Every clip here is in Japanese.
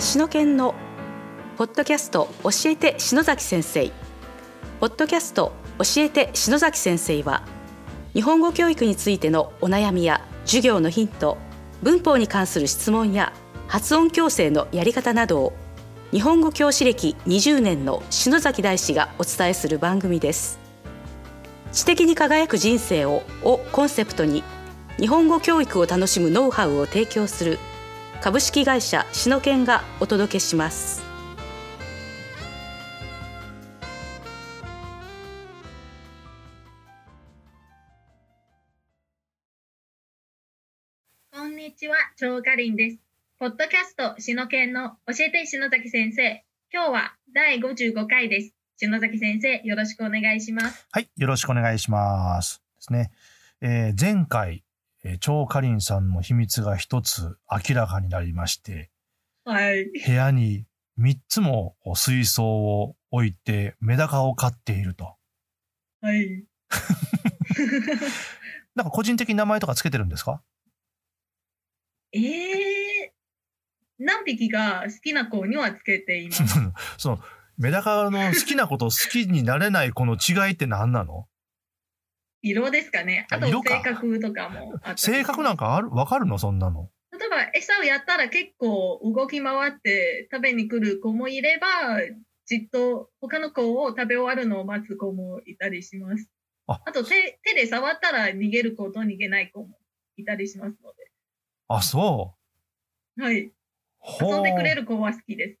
篠研のポッドキャスト教えて篠崎先生。ポッドキャスト教えて篠崎先生は日本語教育についてのお悩みや授業のヒント文法に関する質問や発音矯正のやり方などを日本語教師歴20年の篠崎大師がお伝えする番組です。知的に輝く人生ををコンセプトに日本語教育を楽しむノウハウを提供する株式会社シノケンがお届けしますこんにちは、超かりんです。ポッドキャスト、しのけんの教えて篠崎先生。今日は第55回です。篠崎先生、よろしくお願いします。はい、よろしくお願いします。ですね。えー前回、えー、張かりんさんの秘密が一つ明らかになりまして、はい。部屋に3つも水槽を置いてメダカを飼っていると。はい。なんか個人的に名前とかつけてるんですか？えー、何匹が好きな子にはつけています。その、メダカの好きなことを好きになれないこの違いって何なの？色ですかね。あと性格とかもあったり性格なんかある？わかるの？そんなの？例えば餌をやったら結構動き回って食べに来る子もいれば、じっと他の子を食べ終わるのを待つ子もいたりします。ああと手手で触ったら逃げる子と逃げない子もいたりしますのあ、そで。はい。遊んでくれる。る子は好きです。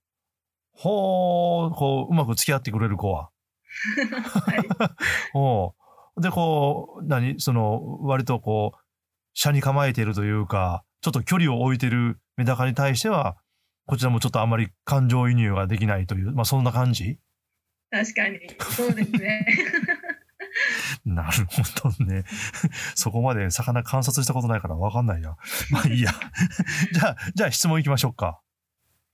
ほう、こう、うまく付き合ってくれる子は。はい。ほう。で、こう、何？その、割とこう、車に構えているというか、ちょっと距離を置いてるメダカに対しては、こちらもちょっとあまり感情移入ができないという、まあそんな感じ？確かに。そうですね。なるほどね。そこまで魚観察したことないからわかんないや。まあいいや。じゃあ、じゃあ質問行きましょうか。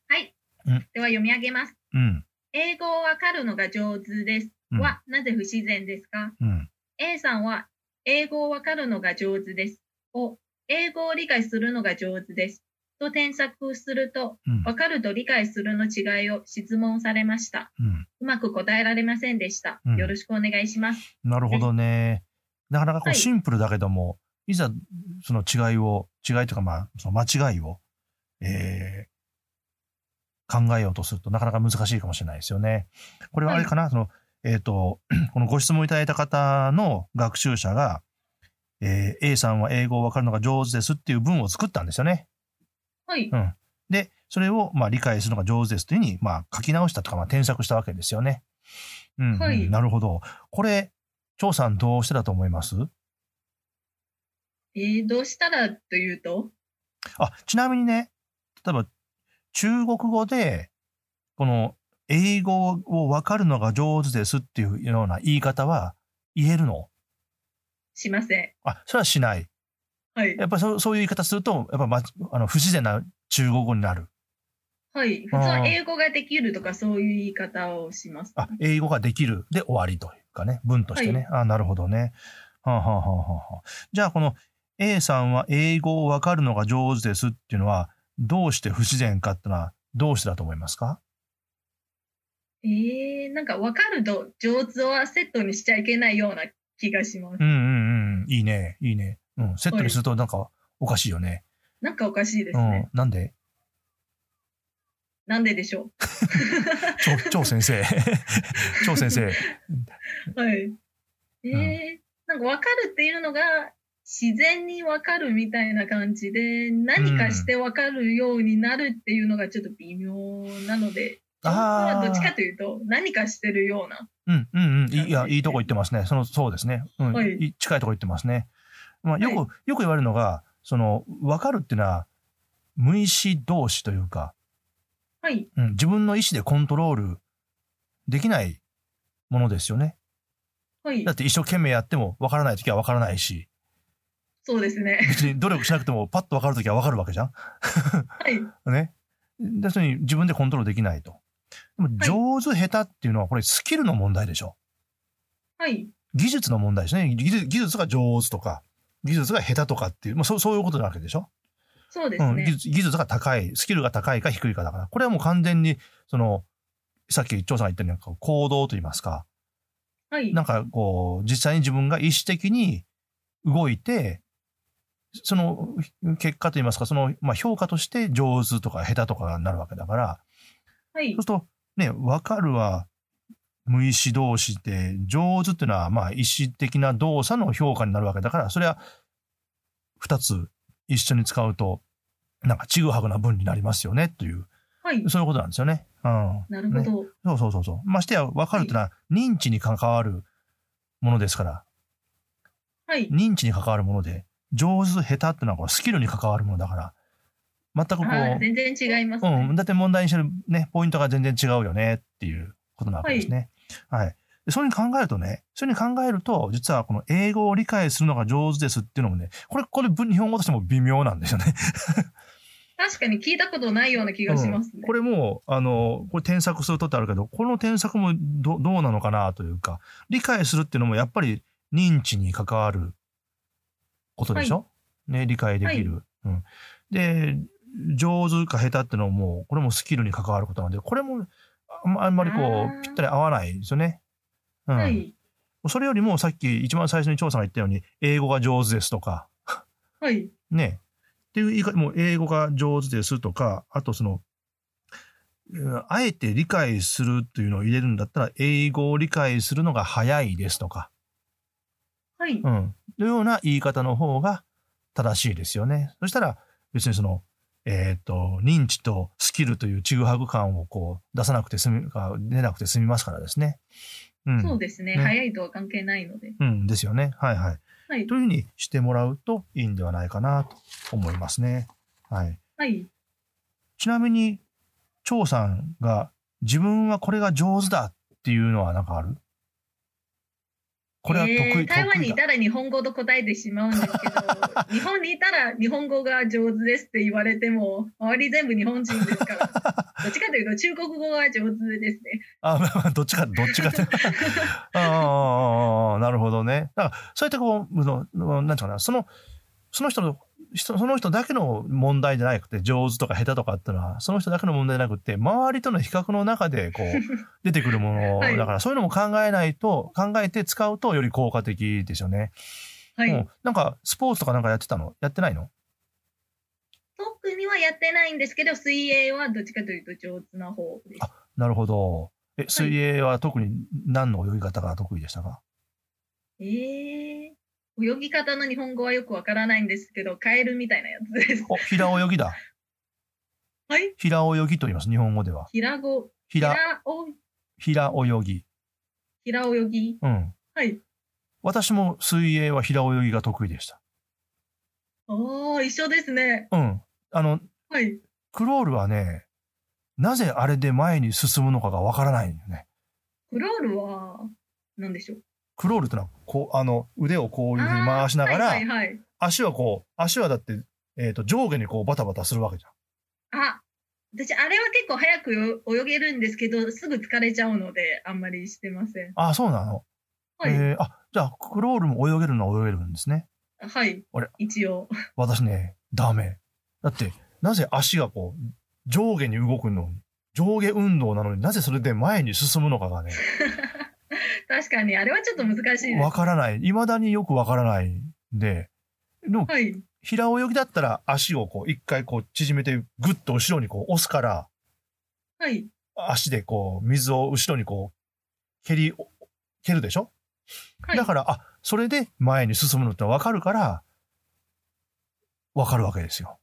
はいうん。では読み上げます。うん。英語をわかるのが上手です。うんは、なぜ不自然ですか？うん。A さんは、英語をわかるのが上手です。を、英語を理解するのが上手です。と添削すると、うん。わかると理解するの違いを質問されました。うん。うまく答えられませんでした。うんよろしくお願いします。なるほどね。なかなかこはいうシンプルだけども、いざその違いを、違いとかまあ、その間違いを、えー考えようとするとなかなか難しいかもしれないですよね。これはあれかな、その、えっ、と、このご質問いただいた方の学習者が、えー A さんは英語をわかるのが上手ですっていう文を作ったんですよね。はい。うん。で、それをまあ理解するのが上手ですというふうに、まあ書き直したとか、まあ添削したわけですよね。うん、うんはいなるほど。これ、張さんどうしてだと思います？えー、どうしたらというと？あ、ちなみにね、例えば中国語で、この英語をわかるのが上手ですっていうような言い方は言えるの？しません。あ、それはしない。はい。やっぱりそうそういう言い方すると、やっぱ、ま、あの不自然な中国語になる。はい。普通は英語ができるとかそういう言い方をします。あ、英語ができるで終わりというかね、文としてね。あ、なるほどね。はあ、はあはあはあはあ、じゃあ、この A さんは英語をわかるのが上手ですっていうのは、どうして不自然かってのは、どうしてだと思いますか？えー、なんか分かると上手はセットにしちゃいけないような気がしますうん。うんうん。いいね。いいね。うん。セットにするとなんかおかしいよね。なんかおかしいですうんね。。なんで？なんででしょ張張先生。張先生。う。はい。えー、なんか分かるっていうのが自然に分かるみたいな感じで、何かして分かるようになるっていうのがちょっと微妙なので、はどっちかというと何かしてるような。うんうんうん。いいいや、いいとこ言ってますね。その、そうですね。うん。はいい近いとこ言ってますね。まあ、よく、はよく言われるのが、その、わかるっていうのは、無意思同士というか、はい。うん、自分の意思でコントロールできないものですよね。はいだっ。て一生懸命やってもわからないときはわからないし、そうですね。別に努力しなくてもパッとわかるときはわかるわけじゃん。はい。ね。で、それに自分でコントロールできないと。でも上手下手っていうのはこれスキルの問題でしょ。はい。技術の問題ですね。技術技術が上手とか、技術が下手とかっていう、まあ、そうそういうことなわけでしょ。うん、そうですね技。術技術が高い、スキルが高いか低いかだから、これはもう完全に、その、さっき張さんが言ったように、行動といいますか、はい。なんかこう、実際に自分が意思的に動いて、その結果といいますか、その、まあ、評価として上手とか下手とかになるわけだから、はいそうする。と、ね、わかるは無意思同士で、上手っていうのは、まあ、意思的な動作の評価になるわけだから、それは、二つ一緒に使うと、なんか、ちぐはぐな文になりますよね、という、はい。そういうことなんですよね。うん。ねなるほど。そうそうそうそう。ましてや、わかるっていうのは、認知に関わるものですから、はい。認知に関わるもので、上手、下手っていうのはこれスキルに関わるものだから、全くこう、全然違います、ね。うん、だって問題にしてるね、ポイントが全然違うよねっていうことなわけですね。はい。でそういうふうに考えるとね、そういうふうに考えると、実はこの英語を理解するのが上手ですっていうのもね、これ、これ文日本語としても微妙なんですよね。確かに聞いたことないような気がしますね。うんこれもう、あの、これ添削するとってあるけど、この添削もどどうなのかなというか、理解するっていうのもやっぱり認知に関わることでしょ、ね、理解できる。うん。で、上手か下手っていうのも、これもスキルに関わることなんで、これもあんまりこう、ぴったり合わないですよね。うん。はい。それよりもさっき一番最初に張さんが言ったように、英語が上手ですとか、はい。ね。っていう言い方、もう英語が上手ですとか、あとその、うんあえて理解するというのを入れるんだったら、英語を理解するのが早いですとか、はい。うん。のような言い方の方が正しいですよね。そしたら、別にその、えっ、と、認知とスキルというちぐはぐ感をこう出さなくて済み、か出なくて済みますからですね。うん。そうですね。ね早いとは関係ないので。うん、ですよね。はいはい。はいと。いうふうにしてもらうといいんではないかなと思いますね。はい。はい。ちなみに、張さんが自分はこれが上手だっていうのは何かある？これは得意、えー台湾にい。たら日本語と答えてしまうんですけど、日本にいたら日本語が上手ですって言われても、周り全部日本人ですから、どっちかというと中国語が上手ですね。あ、まあまあ、どっちか、どっちか。ああああああ、なるほどね。だから、そうやってこう、ののなんていうかな、その、その人の、人その人だけの問題じゃなくて、上手とか下手とかっていうのは、その人だけの問題じゃなくて、周りとの比較の中で、こう、出てくるもの、はいだから、そういうのも考えないと、考えて使うとより効果的ですよね。はい。うんなんか、スポーツとかなんかやってたの？やってないの？特にはやってないんですけど、水泳はどっちかというと上手な方です。なるほど。え、水泳は特に何の泳ぎ方が得意でしたか、えー、泳ぎ方の日本語はよくわからないんですけど、カエルみたいなやつです。お、平泳ぎだ。はい。平泳ぎと言います、日本語では。平語、平、平お平泳ぎ。平泳ぎ。うん。はい。私も水泳は平泳ぎが得意でした。おー、一緒ですね。うん。あの、はい。クロールはね、なぜあれで前に進むのかがわからないんだよね。クロールは、何でしょう。クロールってのは、こう、あの、腕をこういうふうに回しながら、はいはいはい。足はこう、足はだって、えっ、と、上下にこうバタバタするわけじゃん。あ、私、あれは結構早くよ泳げるんですけど、すぐ疲れちゃうので、あんまりしてません。ああ、そうなの？はい。えーあ、じゃあ、クロールも泳げるのは泳げるんですね。はいあれ？一応。私ね、ダメ。だって、なぜ足がこう、上下に動くの？に、上下運動なのになぜそれで前に進むのかがね、確かに、あれはちょっと難しいです。わからない。未だによくわからないんで、でも、はい。平泳ぎだったら足をこう、一回こう縮めて、ぐっと後ろにこう押すから、はい。足でこう、水を後ろにこう、蹴り、蹴るでしょ？はい。だから、あ、それで前に進むのってわかるから、わかるわけですよ。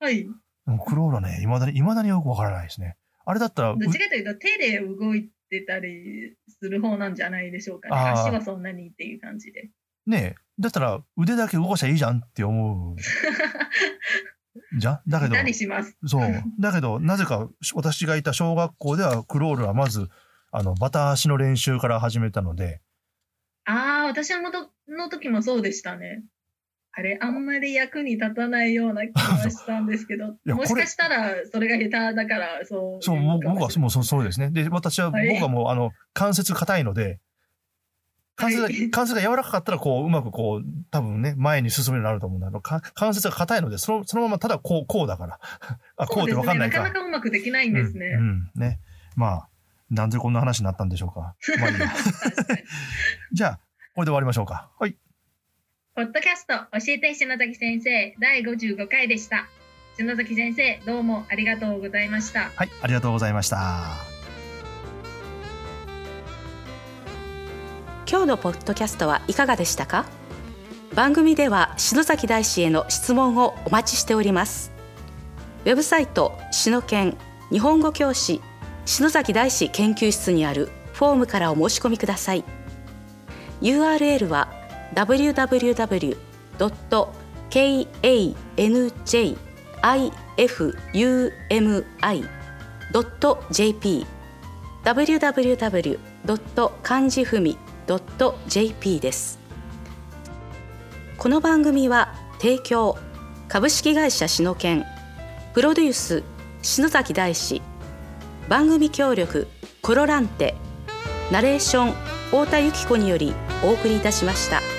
はい。でもクロールはね、未だに、未だによくわからないですね。あれだったら、うどっちかというと、手で動いてたりする方なんじゃないでしょうかね。あー足はそんなにっていう感じで。ねえ、だったら腕だけ動かしゃいいじゃんって思う。じゃん？だけど、何します？そう。だけど、なぜか私がいた小学校ではクロールはまず、あの、バタ足の練習から始めたので、ああ、私のとの時もそうでしたね。あれ、あんまり役に立たないような気がしたんですけど、やもしかしたらそれが下手だから、そう。そう、僕僕はもうそうそうですね。で、私は、はい僕はもう、あの、関節硬いので、関節が、は い関節が柔らかかったら、こう、うまくこう、多分ね、前に進むようになると思うんだけど、か関節が硬いので、その、そのままただこう、こうだから。あ、こうってわかんないか。なかなかうまくできないんですね。うん、うんね。まあ、なんでこんな話になったんでしょうか。まあいい じゃあ、これで終わりましょうか。はい。ポッドキャスト教えて篠崎先生第55回でした。篠崎先生どうもありがとうございました。はい、ありがとうございました。今日のポッドキャストはいかがでしたか？番組では篠崎大師への質問をお待ちしておりますウェブサイト篠研日本語教師篠崎大師研究室にあるフォームからお申し込みください URL は www.kanjifumi.jp www. 漢字ふみ .jp ですこの番組は提供株式会社篠研プロデュース篠崎大師番組協力コロランテナレーション太田由紀子によりお送りいたしました。